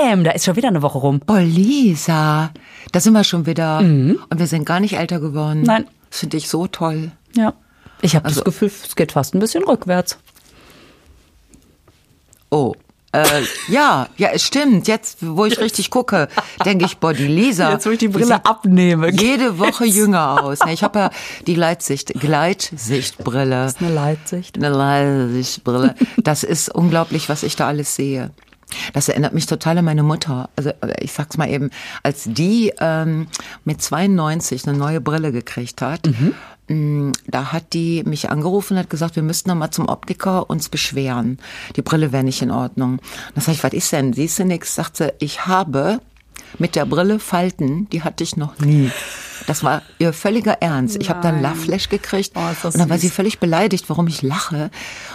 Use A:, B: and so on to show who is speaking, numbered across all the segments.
A: bam, da ist schon wieder eine Woche rum.
B: Oh, Lisa, da sind wir schon wieder. Und wir sind gar nicht älter geworden.
A: Mhm. Nein.
B: Das finde ich so toll.
A: Ja. Ich habe
B: Also-
A: das Gefühl, es geht fast ein bisschen rückwärts.
B: Oh. Äh, ja, ja, es stimmt. Jetzt, wo ich richtig gucke, denke ich, boah, die Lisa.
A: Jetzt, wo ich die
B: die
A: Brille
B: sieht
A: abnehme.
B: Jede Woche jünger aus. Ich habe ja die Gleitsicht, Gleitsichtbrille.
A: Das ist eine Leitsicht.
B: Eine Leitsichtbrille. Das ist unglaublich, was ich da alles sehe. Das erinnert mich total an meine Mutter. Also ich sag's mal eben, als die ähm, mit 92 eine neue Brille gekriegt hat, mh, da hat die mich angerufen und hat gesagt, wir müssten noch mal zum Optiker uns beschweren. Die Brille wäre nicht in Ordnung. Da sag ich, was ist denn? Siehst du nix? Sagt sie, ich habe mit der Brille Falten, die hatte ich noch nie. Das war ihr völliger Ernst. Ich habe dann Lachflash gekriegt
A: Oh, das
B: und dann war sie
A: süß.
B: völlig beleidigt, warum ich lache.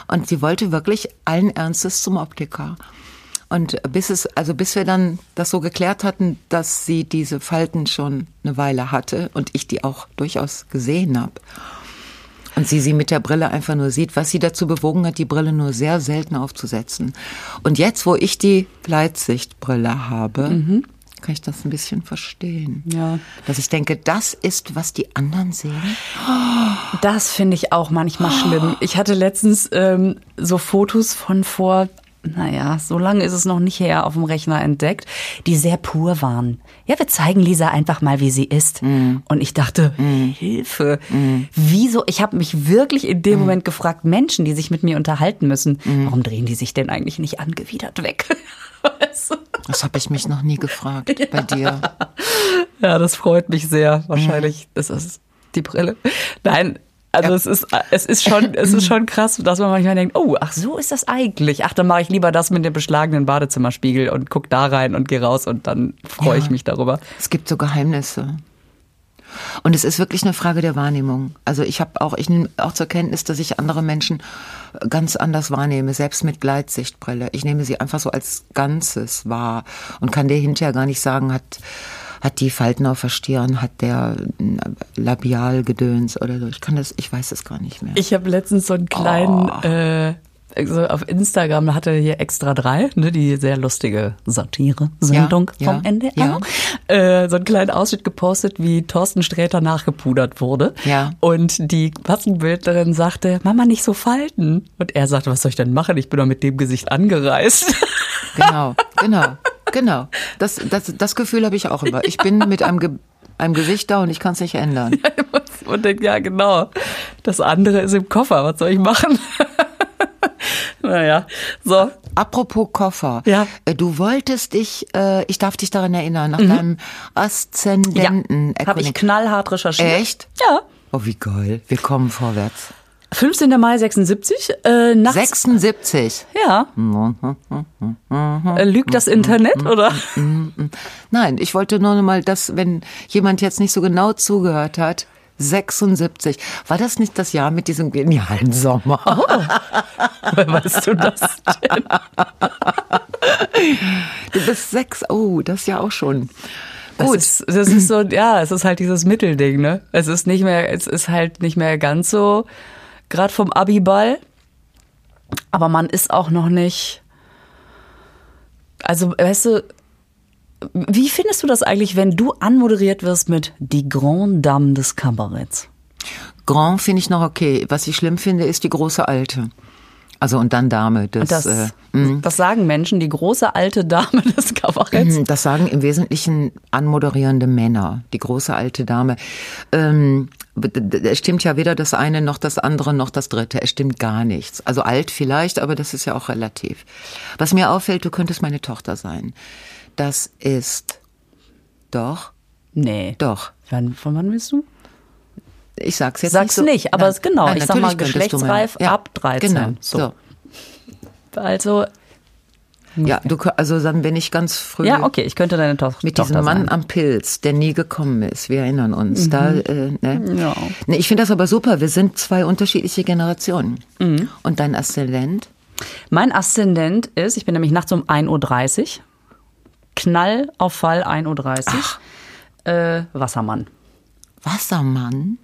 B: Und sie wollte wirklich allen Ernstes zum Optiker. Und bis es, also bis wir dann das so geklärt hatten, dass sie diese Falten schon eine Weile hatte und ich die auch durchaus gesehen habe. Und sie sie mit der Brille einfach nur sieht, was sie dazu bewogen hat, die Brille nur sehr selten aufzusetzen. Und jetzt, wo ich die Gleitsichtbrille habe, kann ich das ein bisschen verstehen.
A: Ja.
B: Dass ich denke, das ist, was die anderen sehen.
A: Das finde ich auch manchmal schlimm. Ich hatte letztens ähm, so Fotos von vor, naja, so lange ist es noch nicht her, auf dem Rechner entdeckt, die sehr pur waren. Ja, wir zeigen Lisa einfach mal, wie sie ist. Und ich dachte, Hilfe. Wieso? Ich habe mich wirklich in dem Moment gefragt, Menschen, die sich mit mir unterhalten müssen, warum drehen die sich denn eigentlich nicht angewidert weg? Weißt du?
B: Das habe ich mich noch nie gefragt bei dir.
A: Ja, das freut mich sehr. Wahrscheinlich ist das die Brille. Nein, also es ist es ist schon es ist schon krass, dass man manchmal denkt, oh, ach so ist das eigentlich. Ach, dann mache ich lieber das mit dem beschlagenen Badezimmerspiegel und guck da rein und gehe raus und dann freue ich
B: Ja.
A: mich darüber.
B: Es gibt so Geheimnisse. Und es ist wirklich eine Frage der Wahrnehmung. Also ich habe auch, ich nehme auch zur Kenntnis, dass ich andere Menschen ganz anders wahrnehme, selbst mit Gleitsichtbrille. Ich nehme sie einfach so als Ganzes wahr und kann dir hinterher gar nicht sagen, hat, hat die Falten auf der Stirn, hat der Labialgedöns oder so. Ich kann das, ich weiß es gar nicht mehr.
A: Ich habe letztens so einen kleinen äh, so auf Instagram hatte hier extra drei, ne, die sehr lustige Satire-Sendung
B: Ja,
A: vom
B: ja,
A: NDR.
B: ja.
A: Äh, so einen kleinen Ausschnitt gepostet, wie Thorsten Sträter nachgepudert wurde.
B: Ja.
A: Und die Maskenbildnerin sagte, Mama, nicht so falten. Und er sagte, was soll ich denn machen? Ich bin doch mit dem Gesicht angereist.
B: Genau, genau, genau. Das, das, das Gefühl habe ich auch immer. Ich bin mit einem, Ge einem Gesicht da und ich kann es nicht ändern.
A: Und denkt, ja, genau. Das andere ist im Koffer. Was soll ich machen? naja, so.
B: Apropos Koffer.
A: Ja.
B: Äh, Du wolltest dich, äh, ich darf dich daran erinnern, nach deinem
A: Mhm. Ja,
B: Aszendenten.
A: habe ich knallhart recherchiert.
B: Echt?
A: Ja.
B: Oh, wie geil. Wir kommen vorwärts.
A: 15. Mai 76, äh, nachts.
B: 76.
A: Ja. Äh, Lügt das Internet, oder?
B: Nein, ich wollte nur noch mal, dass, wenn jemand jetzt nicht so genau zugehört hat, 76. War das nicht das Jahr mit diesem genialen Sommer?
A: Woher weißt du das denn?
B: Du bist sechs. Oh, das ist ja auch schon.
A: Das
B: Gut.
A: ist, das ist so, ja, es ist halt dieses Mittelding, ne? Es ist nicht mehr, es ist halt nicht mehr ganz so, gerade vom Abiball. Aber man ist auch noch nicht, also, weißt du, wie findest du das eigentlich, wenn du anmoderiert wirst mit die Grande Dame des Kabaretts?
B: Grand finde ich noch okay. Was ich schlimm finde, ist die große Alte. Also und dann Dame. Das,
A: Das,
B: äh,
A: das sagen Menschen, die große alte Dame des Kabaretts.
B: das sagen im Wesentlichen anmoderierende Männer. Die große alte Dame. Ähm, es stimmt ja weder das eine noch das andere noch das dritte. Es stimmt gar nichts. Also alt vielleicht, aber das ist ja auch relativ. Was mir auffällt, du könntest meine Tochter sein. Das ist doch,
A: Nee.
B: doch.
A: Wann, von wann bist du?
B: Ich sag's jetzt
A: Sag's
B: nicht. So.
A: nicht, aber es- genau, ich sag mal, geschlechtsreif ab 13.
B: Genau.
A: So.
B: so.
A: Also,
B: Ja, du, also dann bin ich ganz früh.
A: ja, okay, ich könnte deine Tochter
B: Mit
A: Tochter
B: diesem Mann
A: sein.
B: am Pilz, der nie gekommen ist. Wir erinnern uns. Da, äh, ne?
A: Ja.
B: Ne, ich finde das aber super. Wir sind zwei unterschiedliche Generationen. Und dein Aszendent?
A: Mein Aszendent ist, ich bin nämlich nachts um 1.30 Uhr. Knall auf Fall 1.30 Uhr. Äh, Wassermann.
B: Wassermann?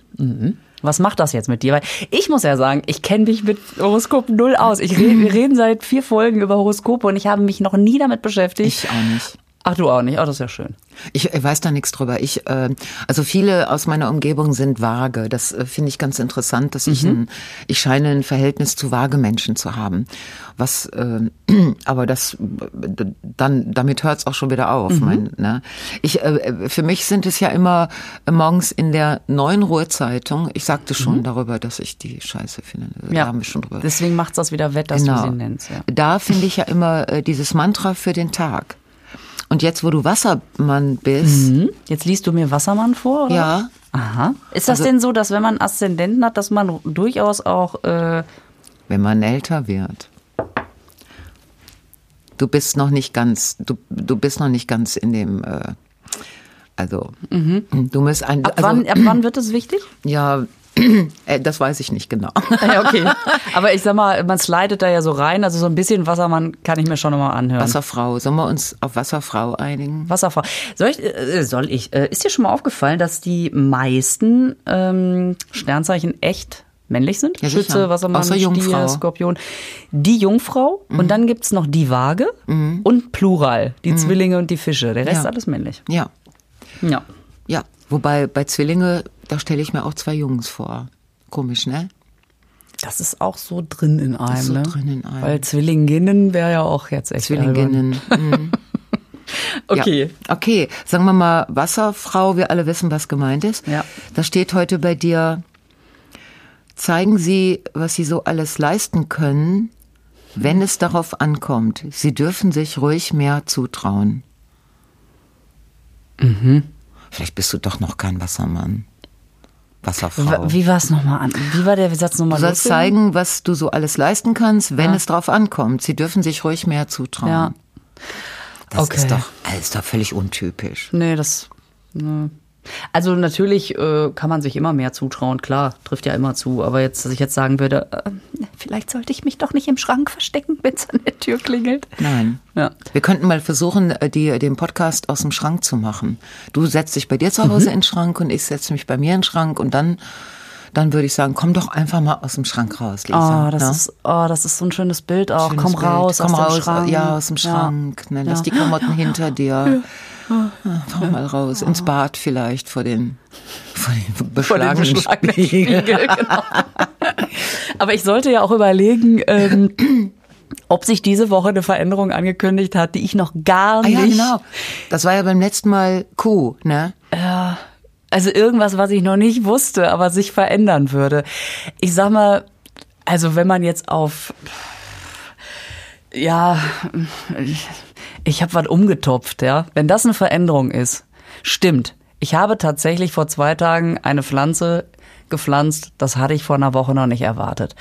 A: Was macht das jetzt mit dir? Weil ich muss ja sagen, ich kenne mich mit Horoskopen null aus. Ich rede, wir reden seit vier Folgen über Horoskope und ich habe mich noch nie damit beschäftigt.
B: Ich auch nicht.
A: Ach, du auch nicht. Oh, das ist ja schön.
B: Ich weiß da nichts drüber. Ich, äh, also viele aus meiner Umgebung sind vage. Das äh, finde ich ganz interessant, dass ich
A: Mhm.
B: ein, ich scheine ein Verhältnis zu vage Menschen zu haben. Was, äh, aber das, äh, dann, damit hört es auch schon wieder auf.
A: Mhm.
B: Mein, ne? Ich, äh, für mich sind es ja immer äh, morgens in der neuen Ruhrzeitung. Ich sagte schon darüber, dass ich die Scheiße finde. Da
A: Mhm. Ja.
B: haben wir schon drüber.
A: Deswegen macht's das wieder wett, dass du sie nennst. Ja.
B: Da finde ich ja immer äh, dieses Mantra für den Tag. Und jetzt, wo du Wassermann bist,
A: Hm? Jetzt liest du mir Wassermann vor, oder?
B: ja,
A: Aha. Ist das
B: Also-
A: denn so, dass wenn man Aszendenten hat, dass man durchaus auch äh,
B: wenn man älter wird. Du bist noch nicht ganz, du, du bist noch nicht ganz in dem, äh, also, du musst ein,
A: Mhm. ab,
B: also,
A: wann, ab wann wird es wichtig?
B: ja, das weiß ich nicht genau.
A: Ja, okay. Aber ich sag mal, man slidet da ja so rein, also so ein bisschen Wassermann kann ich mir schon nochmal anhören.
B: Wasserfrau, sollen wir uns auf Wasserfrau einigen?
A: Wasserfrau. Soll ich? Äh, soll ich? Äh, ist dir schon mal aufgefallen, dass die meisten ähm, Sternzeichen echt männlich sind?
B: Ja, sicher.
A: Schütze, Wassermann,
B: Außer
A: Stier,
B: Jungfrau.
A: Skorpion. Die Jungfrau und dann gibt's noch die Waage und Plural, die Zwillinge und die Fische. Der Rest
B: Ja.
A: alles männlich.
B: Ja,
A: Ja.
B: ja. Wobei bei Zwillinge, da stelle ich mir auch zwei Jungs vor. Komisch, ne?
A: Das ist auch so drin in einem,
B: so
A: ne?
B: drin in einem.
A: Weil Zwillinginnen wäre ja auch jetzt echt.
B: Zwillinginnen. Mhm.
A: Okay.
B: Ja. Okay, sagen wir mal Wasserfrau, wir alle wissen, was gemeint ist.
A: Ja.
B: Da steht heute bei dir, zeigen Sie, was Sie so alles leisten können, wenn es darauf ankommt. Sie dürfen sich ruhig mehr zutrauen.
A: Mhm.
B: Vielleicht bist du doch noch kein Wassermann. Wasserfrau.
A: Wie war es nochmal an? Wie war der Satz nochmal?
B: Du sollst zeigen, was du so alles leisten kannst, wenn es darauf ankommt. Sie dürfen sich ruhig mehr zutrauen.
A: Ja.
B: Das
A: Okay.
B: ist doch, das ist doch völlig untypisch.
A: Nee, das. Ne. Also natürlich äh, kann man sich immer mehr zutrauen, klar, trifft ja immer zu. Aber jetzt, dass ich jetzt sagen würde, äh, vielleicht sollte ich mich doch nicht im Schrank verstecken, wenn es an der Tür klingelt.
B: Nein.
A: Ja.
B: Wir könnten mal versuchen, äh, die, den Podcast aus dem Schrank zu machen. Du setzt dich bei dir zu Hause in den Schrank und ich setze mich bei mir in den Schrank und dann, dann würde ich sagen, komm doch einfach mal aus dem Schrank raus, Lisa.
A: Oh, das
B: ne?
A: ist, oh, das ist so ein schönes Bild auch.
B: Schönes
A: Komm
B: Bild.
A: raus
B: komm
A: aus
B: raus,
A: dem Schrank.
B: Ja, aus dem Schrank. Ne, lass
A: Ja.
B: die Klamotten hinter dir. Fahr mal raus, ins Bad vielleicht vor den, vor den
A: Vor dem
B: beschlagenen
A: beschlagenen
B: Spiegel.
A: Spiegel, genau. Aber ich sollte ja auch überlegen, ähm, ob sich diese Woche eine Veränderung angekündigt hat, die ich noch gar
B: Ah
A: nicht.
B: ja, genau. Das war ja beim letzten Mal Kuh, ne?
A: Also irgendwas, was ich noch nicht wusste, aber sich verändern würde. Ich sag mal, also wenn man jetzt auf, ja, ich habe was umgetopft, ja. Wenn das eine Veränderung ist, stimmt. Ich habe tatsächlich vor zwei Tagen eine Pflanze gepflanzt. Das hatte ich vor einer Woche noch nicht erwartet.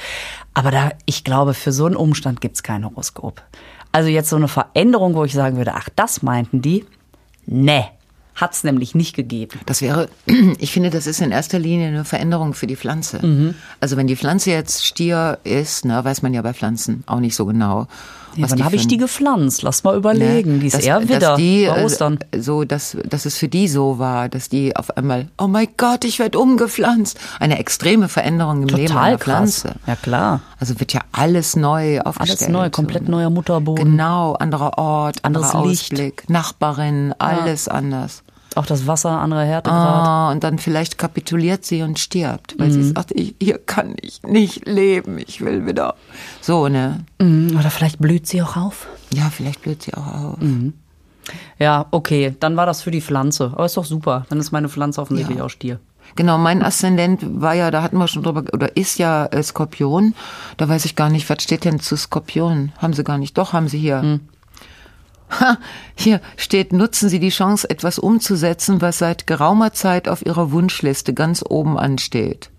A: Aber da, ich glaube, für so einen Umstand gibt's kein Horoskop. Also jetzt so eine Veränderung, wo ich sagen würde, ach, das meinten die? Nee, hat's nämlich nicht gegeben.
B: Das wäre, ich finde, das ist in erster Linie eine Veränderung für die Pflanze.
A: Mhm.
B: Also wenn die Pflanze jetzt Stier ist, ne, weiß man ja bei Pflanzen auch nicht so genau.
A: Ja,
B: was
A: wann habe ich die gepflanzt? Lass mal überlegen.
B: ne,
A: Die ist
B: dass-
A: eher
B: dass
A: Widder,
B: die, äh,
A: Ostern.
B: So, dass, dass es für die so war, dass die auf einmal, oh mein Gott, ich werde umgepflanzt. Eine extreme Veränderung im Leben
A: Total
B: einer
A: krass.
B: Pflanze.
A: Ja klar.
B: Also wird ja alles neu aufgestellt.
A: Alles neu, komplett
B: ne?
A: neuer Mutterboden.
B: Genau, anderer Ort,
A: Anderes
B: anderer
A: Licht.
B: Ausblick, Nachbarin, alles anders.
A: Auch das Wasser, andere Härtegrad.
B: Ah, und dann vielleicht kapituliert sie und stirbt, weil sie
A: Mhm.
B: sagt, ich, hier kann ich nicht leben, ich will wieder. So, ne?
A: Mhm, Oder vielleicht blüht sie auch auf.
B: Ja, vielleicht blüht sie auch auf.
A: Mhm. Ja, okay, dann war das für die Pflanze. Aber ist doch super. Dann ist meine Pflanze offensichtlich
B: Ja.
A: auch Stier.
B: Genau, mein Aszendent war ja, da hatten wir schon drüber, oder ist ja äh, Skorpion. Da weiß ich gar nicht, was steht denn zu Skorpion? Haben sie gar nicht. Doch, haben sie hier.
A: Hm.
B: Ha, hier steht, nutzen Sie die Chance, etwas umzusetzen, was seit geraumer Zeit auf Ihrer Wunschliste ganz oben ansteht.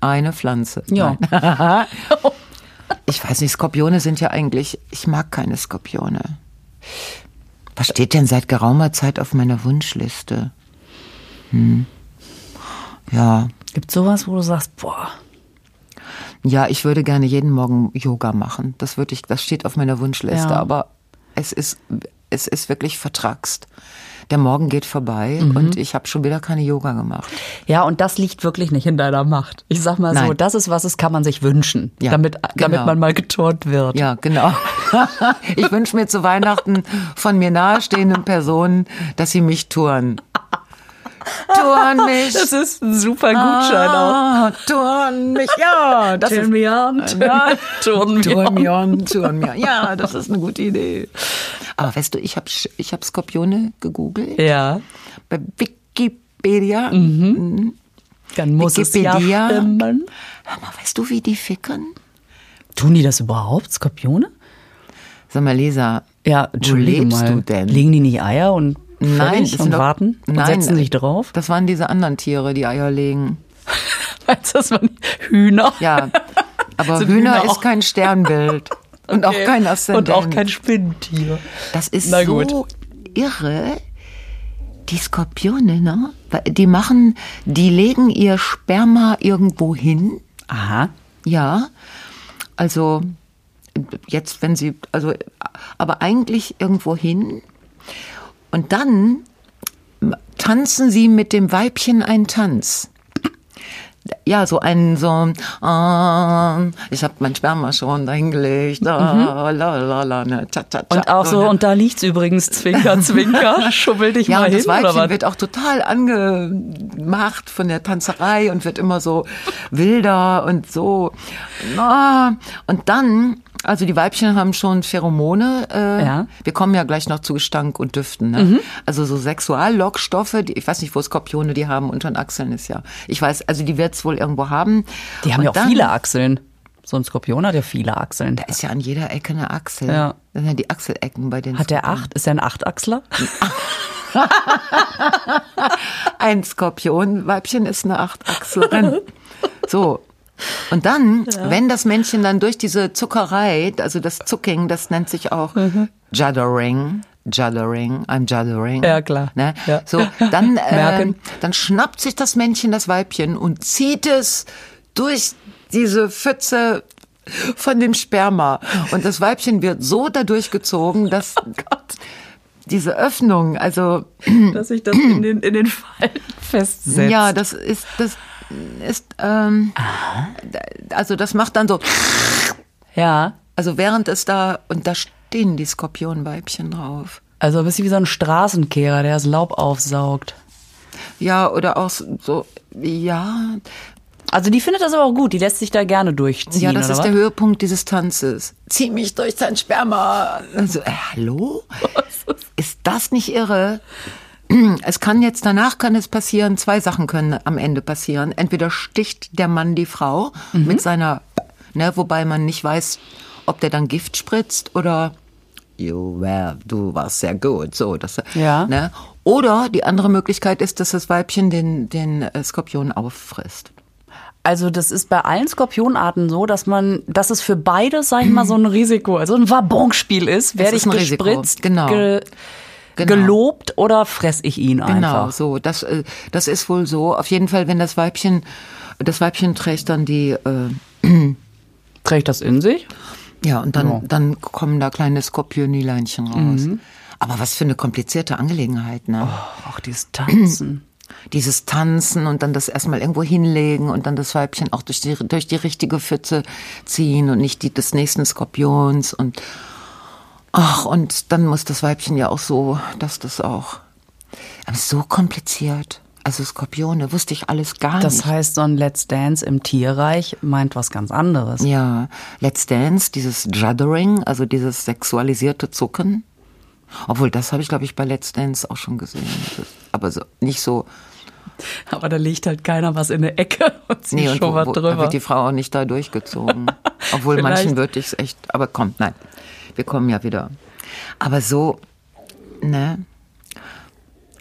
B: Eine Pflanze.
A: Ja.
B: Ich weiß nicht, Skorpione sind ja eigentlich, ich mag keine Skorpione. Was steht denn seit geraumer Zeit auf meiner Wunschliste? Hm. Ja,
A: Gibt sowas, wo du sagst, boah,
B: ja, ich würde gerne jeden Morgen Yoga machen. Das würde ich, das steht auf meiner Wunschliste,
A: Ja.
B: aber es ist, es ist wirklich vertrackst. der Morgen geht vorbei
A: Mhm.
B: und ich habe schon wieder keine Yoga gemacht.
A: Ja, und das liegt wirklich nicht in deiner Macht. Ich sag mal so,
B: Nein.
A: das ist was, es kann man sich wünschen,
B: Ja,
A: damit, damit
B: genau.
A: man mal geturnt wird.
B: Ja, genau. ich wünsche mir zu Weihnachten von mir nahestehenden Personen, dass sie mich touren. Touren mich.
A: Das ist ein super Gutschein auch.
B: Ah, touren mich, ja. Das ist,
A: me on, turn me on.
B: mir on, touren mir. Ja, das ist eine gute Idee. Aber weißt du, ich habe ich hab Skorpione gegoogelt.
A: Ja,
B: Bei Wikipedia.
A: dann muss es ja
B: Wikipedia.
A: stimmen.
B: Hör mal, weißt du, wie die ficken?
A: Tun die das überhaupt, Skorpione?
B: Sag mal, Lisa,
A: Ja,
B: wo lebst
A: mal.
B: du denn?
A: Legen die nicht Eier und
B: Nein, das
A: und
B: doch-
A: warten und
B: Nein,
A: setzen sich drauf?
B: Das waren diese anderen Tiere, die Eier legen.
A: Meinst du, das waren Hühner?
B: Ja, aber Hühner
A: Hühner
B: ist kein Sternbild und auch
A: Okay.
B: kein Aszendent.
A: Und auch kein Spinnentier.
B: Das ist so irre. Die Skorpione, ne? Die machen, die legen ihr Sperma irgendwo hin.
A: Aha.
B: Ja. Also jetzt, wenn sie, also, aber eigentlich irgendwo hin. Und dann tanzen sie mit dem Weibchen einen Tanz. Ja, so einen so, ah, ich habe mein Sperma schon dahingelegt, ah, la la la, ne, cha, cha, cha,
A: Mhm. Und auch so,
B: ne.
A: und da liegt's übrigens, Zwinker, Zwinker, schubbel dich
B: Ja,
A: mal
B: und
A: hin,
B: das
A: oder
B: Weibchen
A: was?
B: wird auch total angemacht von der Tanzerei und wird immer so wilder und so. Na, Und dann, also die Weibchen haben schon Pheromone. Äh,
A: Ja.
B: Wir kommen ja gleich noch zu Gestank und Düften. Ne?
A: Mhm.
B: Also so Sexuallockstoffe, die, ich weiß nicht, wo Skorpione die haben, unter den Achseln ist ja. Ich weiß, also die wird's wohl irgendwo haben.
A: Die haben
B: Und
A: ja auch
B: dann-
A: viele Achseln. So ein Skorpion hat ja viele Achseln.
B: Da ist ja an jeder Ecke eine Achsel.
A: Ja.
B: Das sind ja die Achselecken bei den
A: Hat der acht? Ist er ein Achtachsler?
B: Ein Skorpionweibchen ist eine Achtachslerin. So. Und dann, wenn das Männchen dann durch diese Zuckerei, also das Zucking, das nennt sich auch
A: Mhm.
B: Juddering. Juddering, I'm juddering.
A: Ja, klar.
B: Ne?
A: Ja.
B: So, dann, äh, dann schnappt sich das Männchen das Weibchen und zieht es durch diese Pfütze von dem Sperma. Und das Weibchen wird so dadurch gezogen, dass
A: Oh
B: diese Öffnung, also
A: Dass sich das in den, in den Falten festsetzt.
B: ja, das ist, das ist, ähm, also das macht dann so,
A: Ja.
B: also während es da, und da stehen die Skorpionweibchen drauf.
A: Also ein bisschen wie so ein Straßenkehrer, der das Laub aufsaugt.
B: Ja, oder auch so, ja,
A: Also die findet das aber auch gut, die lässt sich da gerne durchziehen.
B: ja, das ist
A: was?
B: der Höhepunkt dieses Tanzes. Zieh mich durch dein Sperma. Also, äh, hallo? Ist das nicht irre? Es kann jetzt, danach kann es passieren, zwei Sachen können am Ende passieren. Entweder sticht der Mann die Frau
A: Mhm.
B: mit seiner, ne, wobei man nicht weiß, ob der dann Gift spritzt oder you were, du warst sehr gut, so, das,
A: Ja.
B: ne? Oder die andere Möglichkeit ist, dass das Weibchen den, den äh, Skorpion auffrisst.
A: Also das ist bei allen Skorpionarten so, dass man, dass es für beide, sag ich mal, so ein Risiko, also ein Wabonspiel ist. Werde ich
B: ein Risiko,
A: gespritzt,
B: genau.
A: ge,
B: Genau.
A: gelobt oder fress ich ihn
B: Genau,
A: einfach?
B: so, das, äh, das ist wohl so. Auf jeden Fall, wenn das Weibchen, das Weibchen trägt dann die, äh,
A: Trägt das in sich?
B: ja, und dann,
A: Ja. Mhm.
B: dann kommen da kleine Skorpionileinchen raus. Aber was für eine komplizierte Angelegenheit, ne?
A: Ach, dieses Tanzen.
B: Dieses Tanzen und dann das erstmal irgendwo hinlegen und dann das Weibchen auch durch die, durch die richtige Pfütze ziehen und nicht die des nächsten Skorpions und, ach, und dann muss das Weibchen ja auch so, dass das auch, aber so kompliziert. Also Skorpione wusste ich alles gar
A: Das
B: nicht.
A: heißt, so ein Let's Dance im Tierreich meint was ganz anderes.
B: Ja, Let's Dance, dieses Juddering, also dieses sexualisierte Zucken. Obwohl, das habe ich, glaube ich, bei Let's Dance auch schon gesehen. Das, aber so, nicht so,
A: Aber da liegt halt keiner was in der Ecke und zieht
B: nee,
A: schon
B: wo,
A: was
B: wo, da
A: drüber.
B: wird die Frau auch nicht da durchgezogen. Obwohl
A: Vielleicht.
B: manchen würde ich es echt, aber kommt, nein, wir kommen ja wieder. Aber so, ne?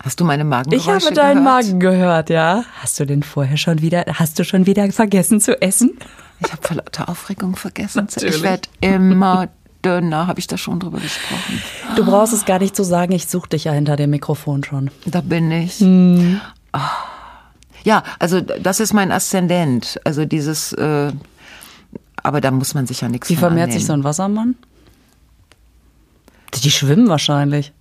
B: Hast du meine Magengeräusche
A: Ich habe deinen
B: gehört?
A: Magen gehört, ja. Hast du denn vorher schon wieder, hast du schon wieder vergessen zu essen?
B: Ich habe vor lauter Aufregung vergessen.
A: Natürlich.
B: Ich werde immer dünner, habe ich da schon drüber gesprochen.
A: Du brauchst es gar nicht zu sagen, ich suche dich ja hinter dem Mikrofon schon.
B: Da bin ich.
A: Hm.
B: Ja, also das ist mein Aszendent. Also dieses, äh, aber da muss man sich ja nichts
A: Wie vermehrt sich so ein Wassermann? Die schwimmen wahrscheinlich.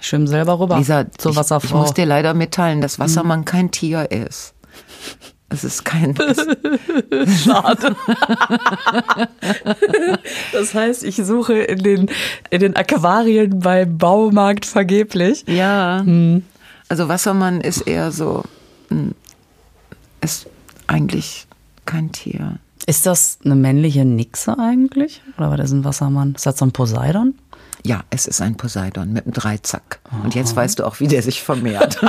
A: Schwimm selber rüber
B: Lisa,
A: zur
B: ich,
A: Wasserfrau.
B: ich muss dir leider mitteilen, dass Wassermann kein Tier ist. Es ist kein. Es,
A: Schade. das heißt, ich suche in den, in den Aquarien beim Baumarkt vergeblich.
B: ja. Also Wassermann ist eher so. hm, Ist eigentlich kein Tier.
A: Ist das eine männliche Nixe eigentlich? Oder war das ein Wassermann? Ist das so ein Poseidon?
B: Ja, es ist ein Poseidon mit einem Dreizack. Und jetzt weißt du auch, wie der sich vermehrt.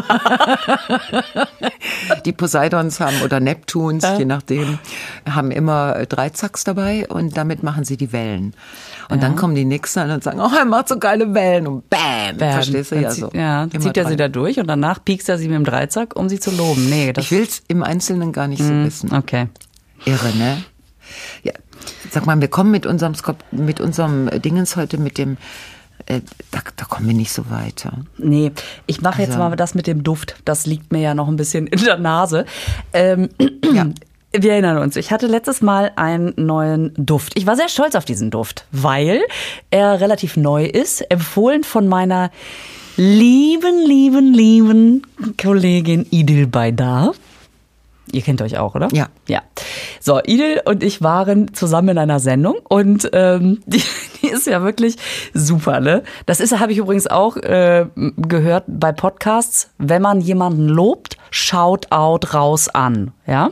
B: Die Poseidons haben oder Neptuns, je nachdem, haben immer äh, Dreizacks dabei und damit machen sie die Wellen. Und dann kommen die Nixer und sagen, oh, er macht so geile Wellen und bam,
A: Bam.
B: verstehst du
A: Dann
B: ja
A: zieht-
B: so.
A: Ja,
B: Immer
A: zieht er
B: drei.
A: sie da durch und danach piekst er sie mit dem Dreizack, um sie zu loben. Nee, das
B: Ich will's im Einzelnen gar nicht so wissen.
A: Okay.
B: Irre, ne? Ja, sag mal, wir kommen mit unserem Skop mit unserem Dingens heute mit dem äh, da, da kommen wir nicht so weiter.
A: Nee, ich mache jetzt
B: Also-
A: mal das mit dem Duft. Das liegt mir ja noch ein bisschen in der Nase. Ähm,
B: Ja.
A: Wir erinnern uns, ich hatte letztes Mal einen neuen Duft. Ich war sehr stolz auf diesen Duft, weil er relativ neu ist, empfohlen von meiner lieben, lieben, lieben Kollegin Idil Baydar. Ihr kennt euch auch, oder?
B: Ja.
A: Ja. So, Idil und ich waren zusammen in einer Sendung und ähm, die, die ist ja wirklich super, ne? Das ist, habe ich übrigens auch äh, gehört bei Podcasts. Wenn man jemanden lobt, shout out raus an, ja?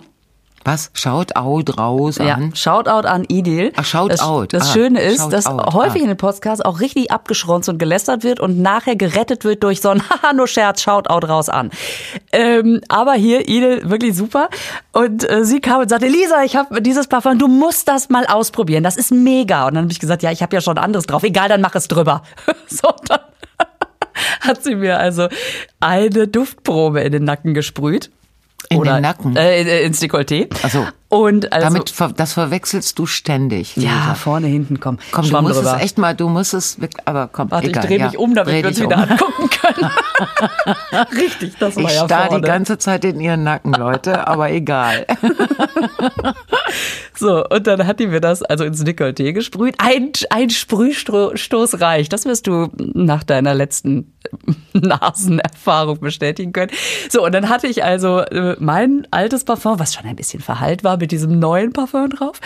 B: Was? Schaut out raus
A: Ja,
B: an.
A: Shoutout an Idil.
B: Ach, Shout
A: das,
B: out.
A: Das
B: Ah,
A: Schöne ist,
B: Shout
A: dass häufig
B: Ah.
A: in den Podcasts auch richtig abgeschronzt und gelästert wird und nachher gerettet wird durch so ein Haha, nur Scherz, Shoutout raus an. Ähm, aber hier, Idil, wirklich super. Und äh, sie kam und sagte, Lisa, ich habe dieses Parfum, du musst das mal ausprobieren, das ist mega. Und dann habe ich gesagt, ja, ich habe ja schon anderes drauf, egal, dann mach es drüber. so, dann hat sie mir also eine Duftprobe in den Nacken gesprüht.
B: In
A: Oder,
B: den Nacken?
A: Äh, äh, ins Dekolleté.
B: Ach so.
A: Und also,
B: Damit, ver- das verwechselst du ständig.
A: ja,
B: Lisa.
A: vorne, hinten, komm.
B: Komm, du
A: Schwamm
B: musst
A: drüber.
B: es echt mal, du musst es, aber komm,
A: Warte,
B: egal.
A: ich drehe
B: ja.
A: mich um, damit
B: Dreh
A: wir uns wieder
B: um.
A: angucken können. Richtig, das war
B: Ich
A: ja
B: starr
A: vorne.
B: die ganze Zeit in ihren Nacken, Leute, aber egal.
A: So, und dann hat die mir das also ins Dekolleté gesprüht. Ein, ein Sprühstoß reicht. Das wirst du nach deiner letzten Nasenerfahrung bestätigen können. So, und dann hatte ich also äh, mein altes Parfum, was schon ein bisschen verhallt war, mit diesem neuen Parfum drauf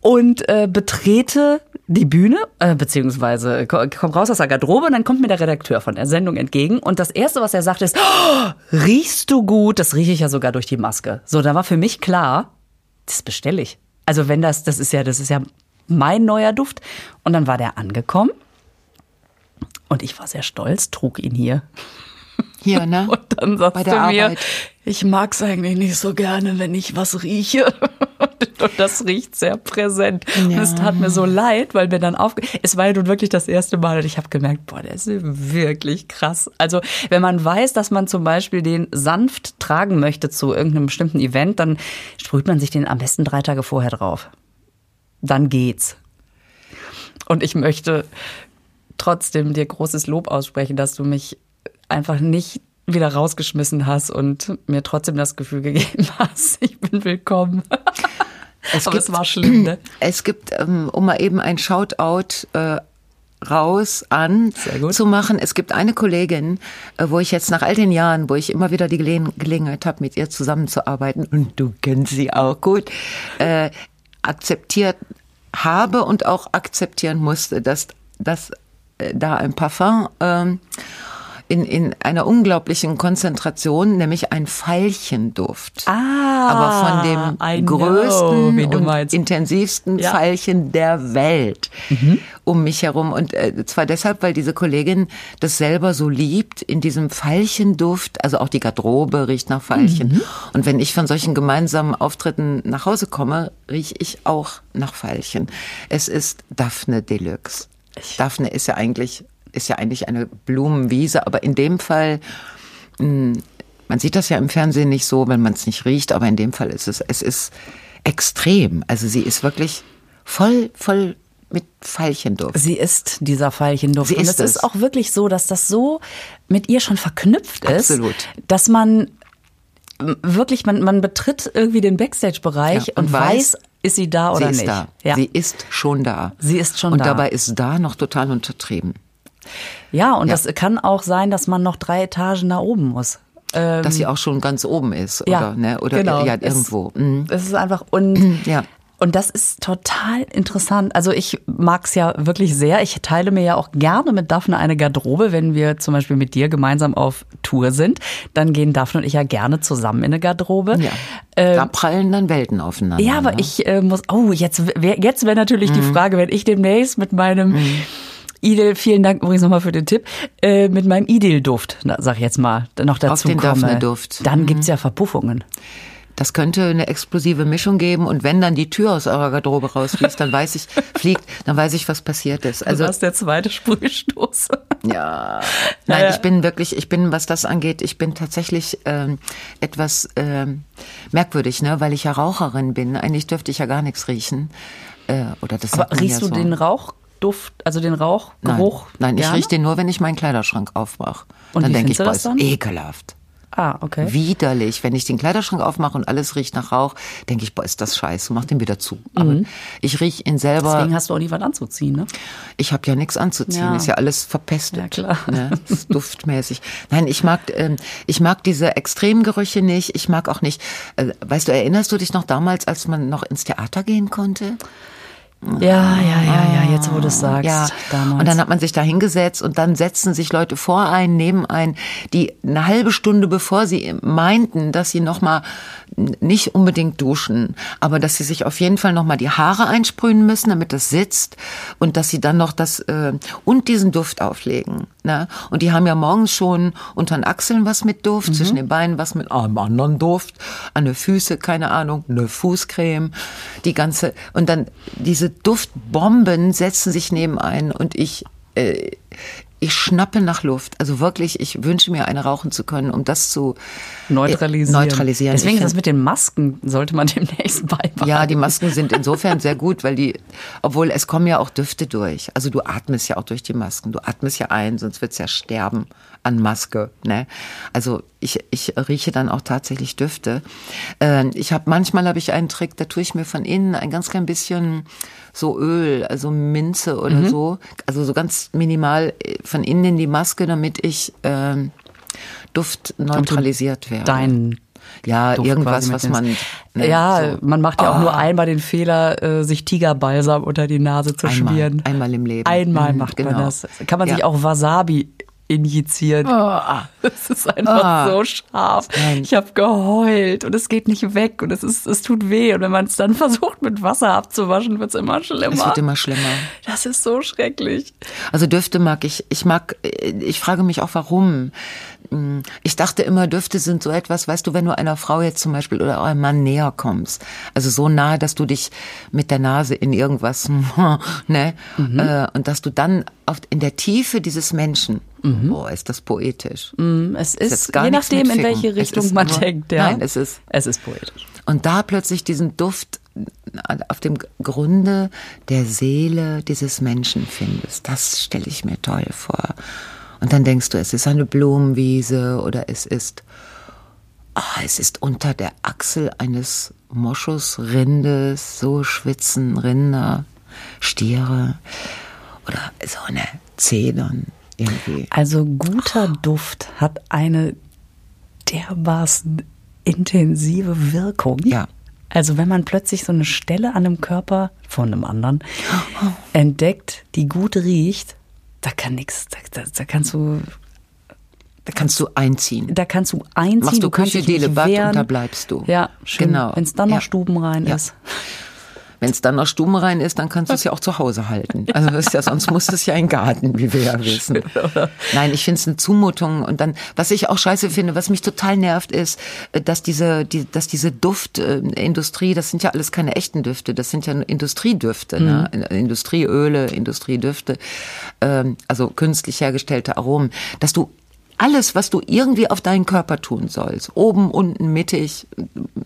A: und äh, betrete die Bühne, äh, beziehungsweise ko- komm raus aus der Garderobe und dann kommt mir der Redakteur von der Sendung entgegen und das Erste, was er sagt, ist, oh, riechst du gut? Das rieche ich ja sogar durch die Maske. So, da war für mich klar, das bestelle ich. Also wenn das, das ist ja, das ist ja mein neuer Duft. Und dann war der angekommen und ich war sehr stolz, trug ihn hier.
B: Hier, ne?
A: Und dann sagst
B: Bei
A: du
B: der
A: mir,
B: Arbeit.
A: ich mag's eigentlich nicht so gerne, wenn ich was rieche. Und das riecht sehr präsent. Und es tat mir so leid, weil mir dann aufge... Es war ja nun wirklich das erste Mal und ich habe gemerkt, boah, der ist wirklich krass. Also wenn man weiß, dass man zum Beispiel den sanft tragen möchte zu irgendeinem bestimmten Event, dann sprüht man sich den am besten drei Tage vorher drauf. Dann geht's. Und ich möchte trotzdem dir großes Lob aussprechen, dass du mich einfach nicht wieder rausgeschmissen hast und mir trotzdem das Gefühl gegeben hast, ich bin willkommen. Aber es war schlimm, ne?
B: Es gibt, ähm, um mal eben ein Shoutout äh, raus an zu machen. Es gibt eine Kollegin, äh, wo ich jetzt nach all den Jahren, wo ich immer wieder die Gelegen Gelegenheit habe, mit ihr zusammenzuarbeiten, und du kennst sie auch gut, äh, akzeptiert habe und auch akzeptieren musste, dass, dass äh, da ein Parfum ähm, in, in einer unglaublichen Konzentration, nämlich ein Veilchenduft.
A: Ah,
B: aber
A: I
B: von dem
A: know,
B: größten
A: wie du
B: und
A: meinst.
B: intensivsten
A: Ja.
B: Veilchen der Welt um mich herum. Und äh, zwar deshalb, weil diese Kollegin das selber so liebt, in diesem Veilchenduft, also auch die Garderobe riecht nach Veilchen. Und wenn ich von solchen gemeinsamen Auftritten nach Hause komme, rieche ich auch nach Veilchen. Es ist Daphne Deluxe. Daphne ist ja eigentlich, ist ja eigentlich eine Blumenwiese, aber in dem Fall man sieht das ja im Fernsehen nicht so, wenn man es nicht riecht, aber in dem Fall ist es, es ist extrem. Also sie ist wirklich voll, voll mit Veilchenduft.
A: Sie ist dieser Veilchenduft.
B: Sie
A: und
B: ist
A: es ist auch wirklich so, dass das so mit ihr schon verknüpft ist,
B: Absolut.
A: dass man wirklich, man, man betritt irgendwie den Backstage-Bereich
B: Ja,
A: und,
B: und
A: weiß,
B: weiß,
A: ist sie da oder
B: sie ist
A: nicht.
B: da.
A: Ja.
B: Sie ist schon da.
A: Sie ist schon
B: und
A: da.
B: dabei ist da noch total untertrieben.
A: Ja, und ja. das kann auch sein, dass man noch drei Etagen nach oben muss.
B: Ähm, dass sie auch schon ganz oben ist, oder?
A: Ja,
B: ne? Oder
A: genau.
B: ja, irgendwo.
A: Es, mhm. es ist einfach und ja. Und das ist total interessant. Also ich mag's ja wirklich sehr. Ich teile mir ja auch gerne mit Daphne eine Garderobe, wenn wir zum Beispiel mit dir gemeinsam auf Tour sind. Dann gehen Daphne und ich ja gerne zusammen in eine Garderobe.
B: Ja. Ähm, da prallen dann Welten aufeinander.
A: Ja, aber
B: ne?
A: ich äh, muss. Oh, jetzt jetzt wäre natürlich mhm. die Frage, wenn ich demnächst mit meinem mhm. Idel, vielen Dank übrigens nochmal für den Tipp, äh, mit meinem Idel-Duft, sag ich jetzt mal, noch dazu
B: Auf den. Daphne-Duft.
A: Dann
B: Mhm.
A: gibt's ja Verpuffungen.
B: Das könnte eine explosive Mischung geben und wenn dann die Tür aus eurer Garderobe rausfliegt, dann weiß ich, fliegt, dann weiß ich, was passiert ist.
A: Also du warst der zweite Sprühstoß.
B: Ja. Nein,
A: Ja, ja.
B: ich bin wirklich, ich bin, was das angeht, ich bin tatsächlich ähm, etwas ähm, merkwürdig, ne, weil ich ja Raucherin bin. Eigentlich dürfte ich ja gar nichts riechen. Äh, oder das
A: Aber riechst
B: ja
A: du
B: so.
A: den Rauchduft, also den Rauchgeruch?
B: Nein, nein ich rieche den nur, wenn ich meinen Kleiderschrank aufmache.
A: Und
B: dann denke ich, boah, ist
A: dann?
B: ekelhaft.
A: Ah, okay.
B: Widerlich. Wenn ich den Kleiderschrank aufmache und alles riecht nach Rauch, denke ich, boah, ist das scheiße, mach den wieder zu. Aber ich riech ihn selber.
A: Mhm. Deswegen hast du auch nie was anzuziehen, ne?
B: Ich habe ja nichts anzuziehen,
A: Ja.
B: ist ja alles verpestet.
A: Ja, klar.
B: Ne? Ist duftmäßig. Nein, ich mag, ähm, ich mag diese Extremgerüche nicht. Ich mag auch nicht. Äh, weißt du, erinnerst du dich noch damals, als man noch ins Theater gehen konnte?
A: Ja, ja, ja, ja, jetzt wo du es sagst.
B: Ja,
A: damals.
B: und dann hat man sich da hingesetzt und dann setzten sich Leute vor einen, neben einen, die eine halbe Stunde bevor sie meinten, dass sie noch mal nicht unbedingt duschen, aber dass sie sich auf jeden Fall noch mal die Haare einsprühen müssen, damit das sitzt und dass sie dann noch das äh, und diesen Duft auflegen. Ne? Und die haben ja morgens schon unter den Achseln was mit Duft, zwischen den Beinen was mit einem anderen Duft, an den Füße, keine Ahnung, eine Fußcreme, die ganze und dann diese Duftbomben setzen sich neben ein und ich äh, ich schnappe nach Luft. Also wirklich, ich wünsche mir eine rauchen zu können, um das zu
A: neutralisieren.
B: Äh, neutralisieren.
A: Deswegen
B: Ich
A: das
B: find-
A: mit den Masken sollte man demnächst beibehalten.
B: ja, die Masken sind insofern sehr gut, weil die, obwohl es kommen ja auch Düfte durch. Also du atmest ja auch durch die Masken. Du atmest ja ein, sonst wird's ja sterben an Maske. Ne? Also ich, ich rieche dann auch tatsächlich Düfte. Äh, ich habe manchmal habe ich einen Trick, da tue ich mir von innen ein ganz klein bisschen so Öl, also Minze oder
A: Mhm.
B: so, also so ganz minimal äh, von innen in die Maske, damit ich ähm, Duft neutralisiert werde.
A: Dein
B: ja,
A: Duft
B: irgendwas, was man. ne,
A: ja,
B: so.
A: man macht ja auch nur einmal den Fehler, äh, sich Tigerbalsam unter die Nase zu
B: Einmal,
A: schmieren.
B: einmal im Leben.
A: Einmal
B: Mhm,
A: macht
B: genau.
A: man das. Kann man sich
B: Ja.
A: auch Wasabi injizieren. Es ist einfach
B: Ah.
A: so scharf. Ich habe geheult und es geht nicht weg und es ist, es tut weh und wenn man es dann versucht mit Wasser abzuwaschen, wird es immer schlimmer.
B: Es wird immer schlimmer.
A: das ist so schrecklich.
B: Also Düfte mag ich. Ich mag, ich frage mich auch warum. Ich dachte immer, Düfte sind so etwas, weißt du, wenn du einer Frau jetzt zum Beispiel oder einem Mann näher kommst. Also so nahe, dass du dich mit der Nase in irgendwas, ne, äh, und dass du dann auf, in der Tiefe dieses Menschen, boah, ist das poetisch.
A: Mm, Es ist,
B: gar
A: je nachdem, in welche Richtung
B: ist
A: man
B: nur-
A: denkt. Ja.
B: Nein, es ist-
A: es ist poetisch.
B: Und da plötzlich diesen Duft auf dem Grunde der Seele dieses Menschen findest, das stelle ich mir toll vor. Und dann denkst du, es ist eine Blumenwiese oder es ist, ah, es ist unter der Achsel eines Moschusrindes, so schwitzen Rinder, Stiere oder so eine Zedern irgendwie.
A: Also guter Duft hat eine dermaßen intensive Wirkung.
B: Ja.
A: Also wenn man plötzlich so eine Stelle an einem Körper von einem anderen entdeckt, die gut riecht, da kann nix, da, da, da kannst du,
B: Da kannst du einziehen.
A: da kannst du einziehen.
B: Machst du
A: kannst
B: Küche,
A: dich nicht
B: Bad und
A: wehren.
B: da bleibst du.
A: Ja, schön.
B: Genau.
A: Wenn es dann noch
B: Ja.
A: stubenrein
B: Ja.
A: ist.
B: Wenn es dann noch stubenrein ist, dann kannst du es ja auch zu Hause halten. Also ist ja, sonst muss es ja ein Garten, wie wir ja wissen. Nein, ich finde es eine Zumutung. Und dann, was ich auch scheiße finde, was mich total nervt, ist, äh, dass diese, die, dass diese Duftindustrie, das sind ja alles keine echten Düfte, das sind ja Industriedüfte, ne? Industrieöle, Industriedüfte, ähm, also künstlich hergestellte Aromen, dass du alles, was du irgendwie auf deinen Körper tun sollst, oben, unten, mittig,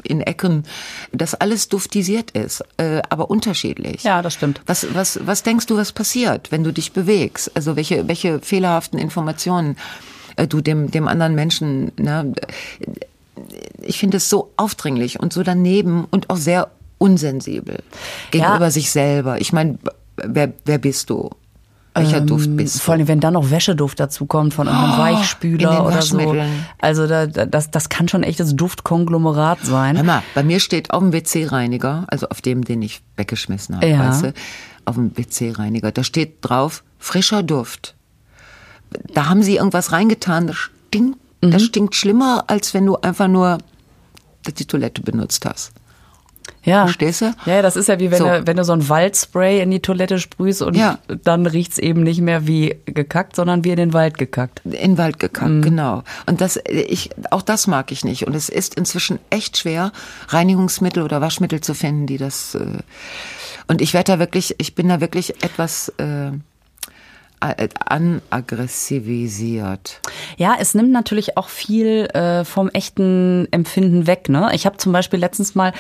B: in Ecken, dass alles duftisiert ist, äh, aber unterschiedlich.
A: Ja, das stimmt.
B: Was, was, was denkst du, was passiert, wenn du dich bewegst? Also welche, welche fehlerhaften Informationen äh, du dem, dem anderen Menschen, ne? ich finde es so aufdringlich und so daneben und auch sehr unsensibel gegenüber
A: Ja.
B: sich selber. Ich meine, wer, wer bist du? Welcher Duft bist du?
A: Vor allem, wenn dann noch Wäscheduft dazu kommt von irgendeinem
B: Oh,
A: Weichspüler oder so. Also da, da- das, das kann schon echtes Duftkonglomerat
B: Hör
A: sein.
B: mal, bei mir steht auf dem WC-Reiniger, also auf dem, den ich weggeschmissen habe,
A: Ja.
B: weißt du, auf dem WC-Reiniger, da steht drauf, frischer Duft. Da haben sie irgendwas reingetan, das stinkt,
A: Mhm.
B: das stinkt schlimmer, als wenn du einfach nur die Toilette benutzt hast.
A: Ja.
B: Verstehst du?
A: Ja, das ist ja wie wenn,
B: So.
A: du, wenn du so ein Waldspray in die Toilette sprühst und
B: Ja.
A: dann riecht's eben nicht mehr wie gekackt, sondern wie in den Wald gekackt.
B: In den Wald gekackt,
A: Mhm.
B: genau. Und das, ich, auch das mag ich nicht. Und es ist inzwischen echt schwer, Reinigungsmittel oder Waschmittel zu finden, die das. Äh, und ich werde da wirklich, ich bin da wirklich etwas äh, äh, anaggressivisiert.
A: Ja, es nimmt natürlich auch viel äh, vom echten Empfinden weg. Ne? Ich habe zum Beispiel letztens mal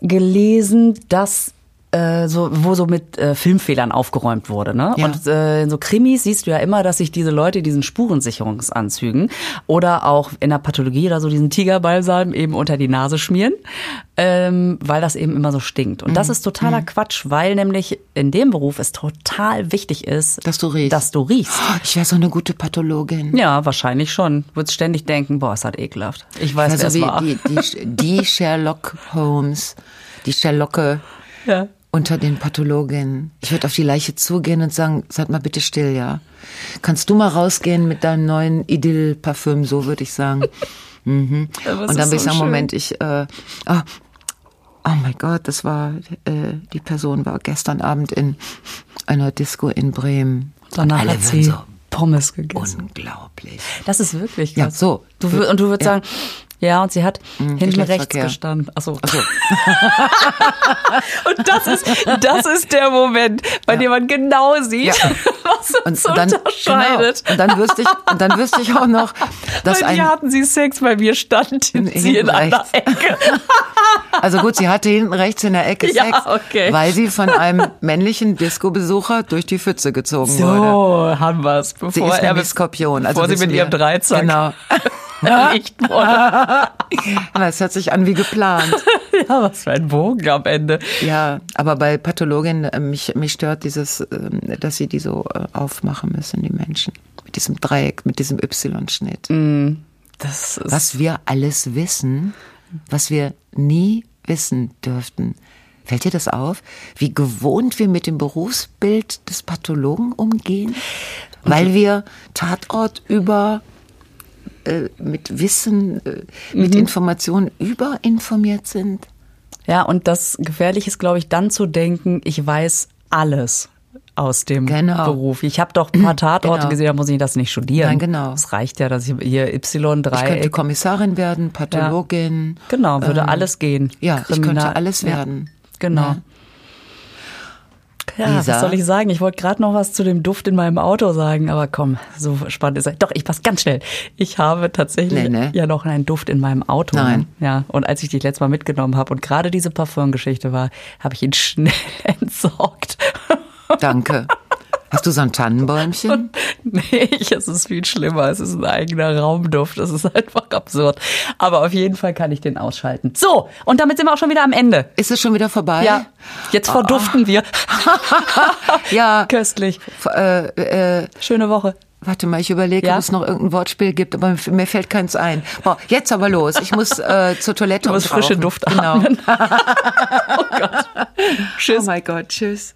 A: gelesen, dass äh, so, wo so mit äh, Filmfehlern aufgeräumt wurde. Ne?
B: Ja.
A: Und äh, in so Krimis siehst du ja immer, dass sich diese Leute diesen Spurensicherungsanzügen oder auch in der Pathologie oder so diesen Tigerbalsam eben unter die Nase schmieren, ähm, weil das eben immer so stinkt. Und das
B: Mhm.
A: ist totaler Quatsch, weil nämlich in dem Beruf es total wichtig ist,
B: Dass du riechst.
A: Dass du riechst.
B: Ich wäre so eine gute Pathologin.
A: Ja, wahrscheinlich schon. Würdest ständig denken, boah, ist das ekelhaft. Ich weiß, wer
B: Also
A: es
B: wie
A: war.
B: die, die, die Sherlock Holmes, die Sherlocke
A: Ja.
B: Unter den Pathologinnen. Ich würde auf die Leiche zugehen und sagen, seid mal bitte still, ja. Kannst du mal rausgehen mit deinem neuen Idyll-Parfüm, so würde ich sagen. Mhm. Und dann würde ich
A: so
B: sagen. Moment, ich, äh, oh, oh mein Gott, das war, äh, die Person war gestern Abend in einer Disco in Bremen.
A: Danach hat sie
B: so,
A: Pommes gegessen.
B: unglaublich.
A: Das ist wirklich
B: Ja,
A: krass.
B: so.
A: Du, und du würdest
B: Ja.
A: sagen, ja, und sie hat hinten rechts gestanden. Achso.
B: Also,
A: Und das ist, das ist der Moment, bei dem man genau sieht,
B: Ja.
A: was uns
B: und dann,
A: unterscheidet.
B: Genau, und dann wüsste ich, und dann wüsste ich auch noch, dass
A: Bei
B: ein,
A: hatten sie Sex, bei mir stand sie in einer. Ecke.
B: Also gut, sie hatte hinten rechts in der Ecke
A: Ja,
B: Sex,
A: okay.
B: weil sie von einem männlichen Disco-Besucher durch die Pfütze gezogen wurde.
A: So haben wir's. Bevor
B: Sie ist
A: er mit,
B: Skorpion.
A: Bevor sie mit
B: wir.
A: ihrem Dreizack
B: Genau.
A: Erlegt wurde.
B: Aber es hört sich an wie geplant.
A: Ja, was für ein Bogen am Ende.
B: Ja, aber bei Pathologin, äh, mich, mich stört dieses, ähm, dass sie die so äh, aufmachen müssen, die Menschen. Mit diesem Dreieck, mit diesem Y-Schnitt.
A: Das ist
B: Was wir alles wissen, was wir nie wissen dürften. Fällt dir das auf? Wie gewohnt wir mit dem Berufsbild des Pathologen umgehen? Weil wir Tatort über äh, mit Wissen, äh, mit
A: Mhm.
B: Informationen überinformiert sind.
A: Ja, und das Gefährliche ist, glaube ich, dann zu denken, ich weiß alles aus dem
B: Genau.
A: Beruf. Ich habe doch ein paar Tatorte
B: Genau.
A: gesehen, da muss ich das nicht studieren.
B: Nein, genau.
A: Es reicht ja, dass ich hier
B: Ich könnte
A: Y3.
B: Kommissarin werden, Pathologin.
A: Genau, würde
B: ähm,
A: alles gehen.
B: Ja, ich könnte
A: Kriminal-
B: alles
A: Ja,
B: werden.
A: Genau.
B: Ja.
A: Ja,
B: Lisa?
A: was soll ich sagen? Ich wollte gerade noch was zu dem Duft in meinem Auto sagen, aber komm, so spannend ist er. Doch, ich pass ganz schnell. Ich habe tatsächlich
B: Nee, ne?
A: ja noch einen Duft in meinem Auto.
B: Nein.
A: Ja, und als ich dich letztes Mal mitgenommen habe und gerade diese Parfumgeschichte war, habe ich ihn schnell entsorgt.
B: Danke. Hast du so ein Tannenbäumchen?
A: Nee, es ist viel schlimmer. Es ist ein eigener Raumduft. Das ist einfach absurd. Aber auf jeden Fall kann ich den ausschalten. So, und damit sind wir auch schon wieder am Ende.
B: Ist es schon wieder vorbei?
A: Ja, jetzt verduften wir.
B: Ja.
A: Köstlich.
B: Äh, äh,
A: Schöne Woche.
B: warte mal, ich überlege,
A: Ja?
B: ob es noch irgendein Wortspiel gibt, aber mir fällt keins ein. Boah, jetzt aber los. Ich muss äh, zur Toilette
A: Du musst
B: und
A: frische. Duft
B: genau.
A: atmen. oh Gott. Tschüss.
B: Oh mein Gott, tschüss.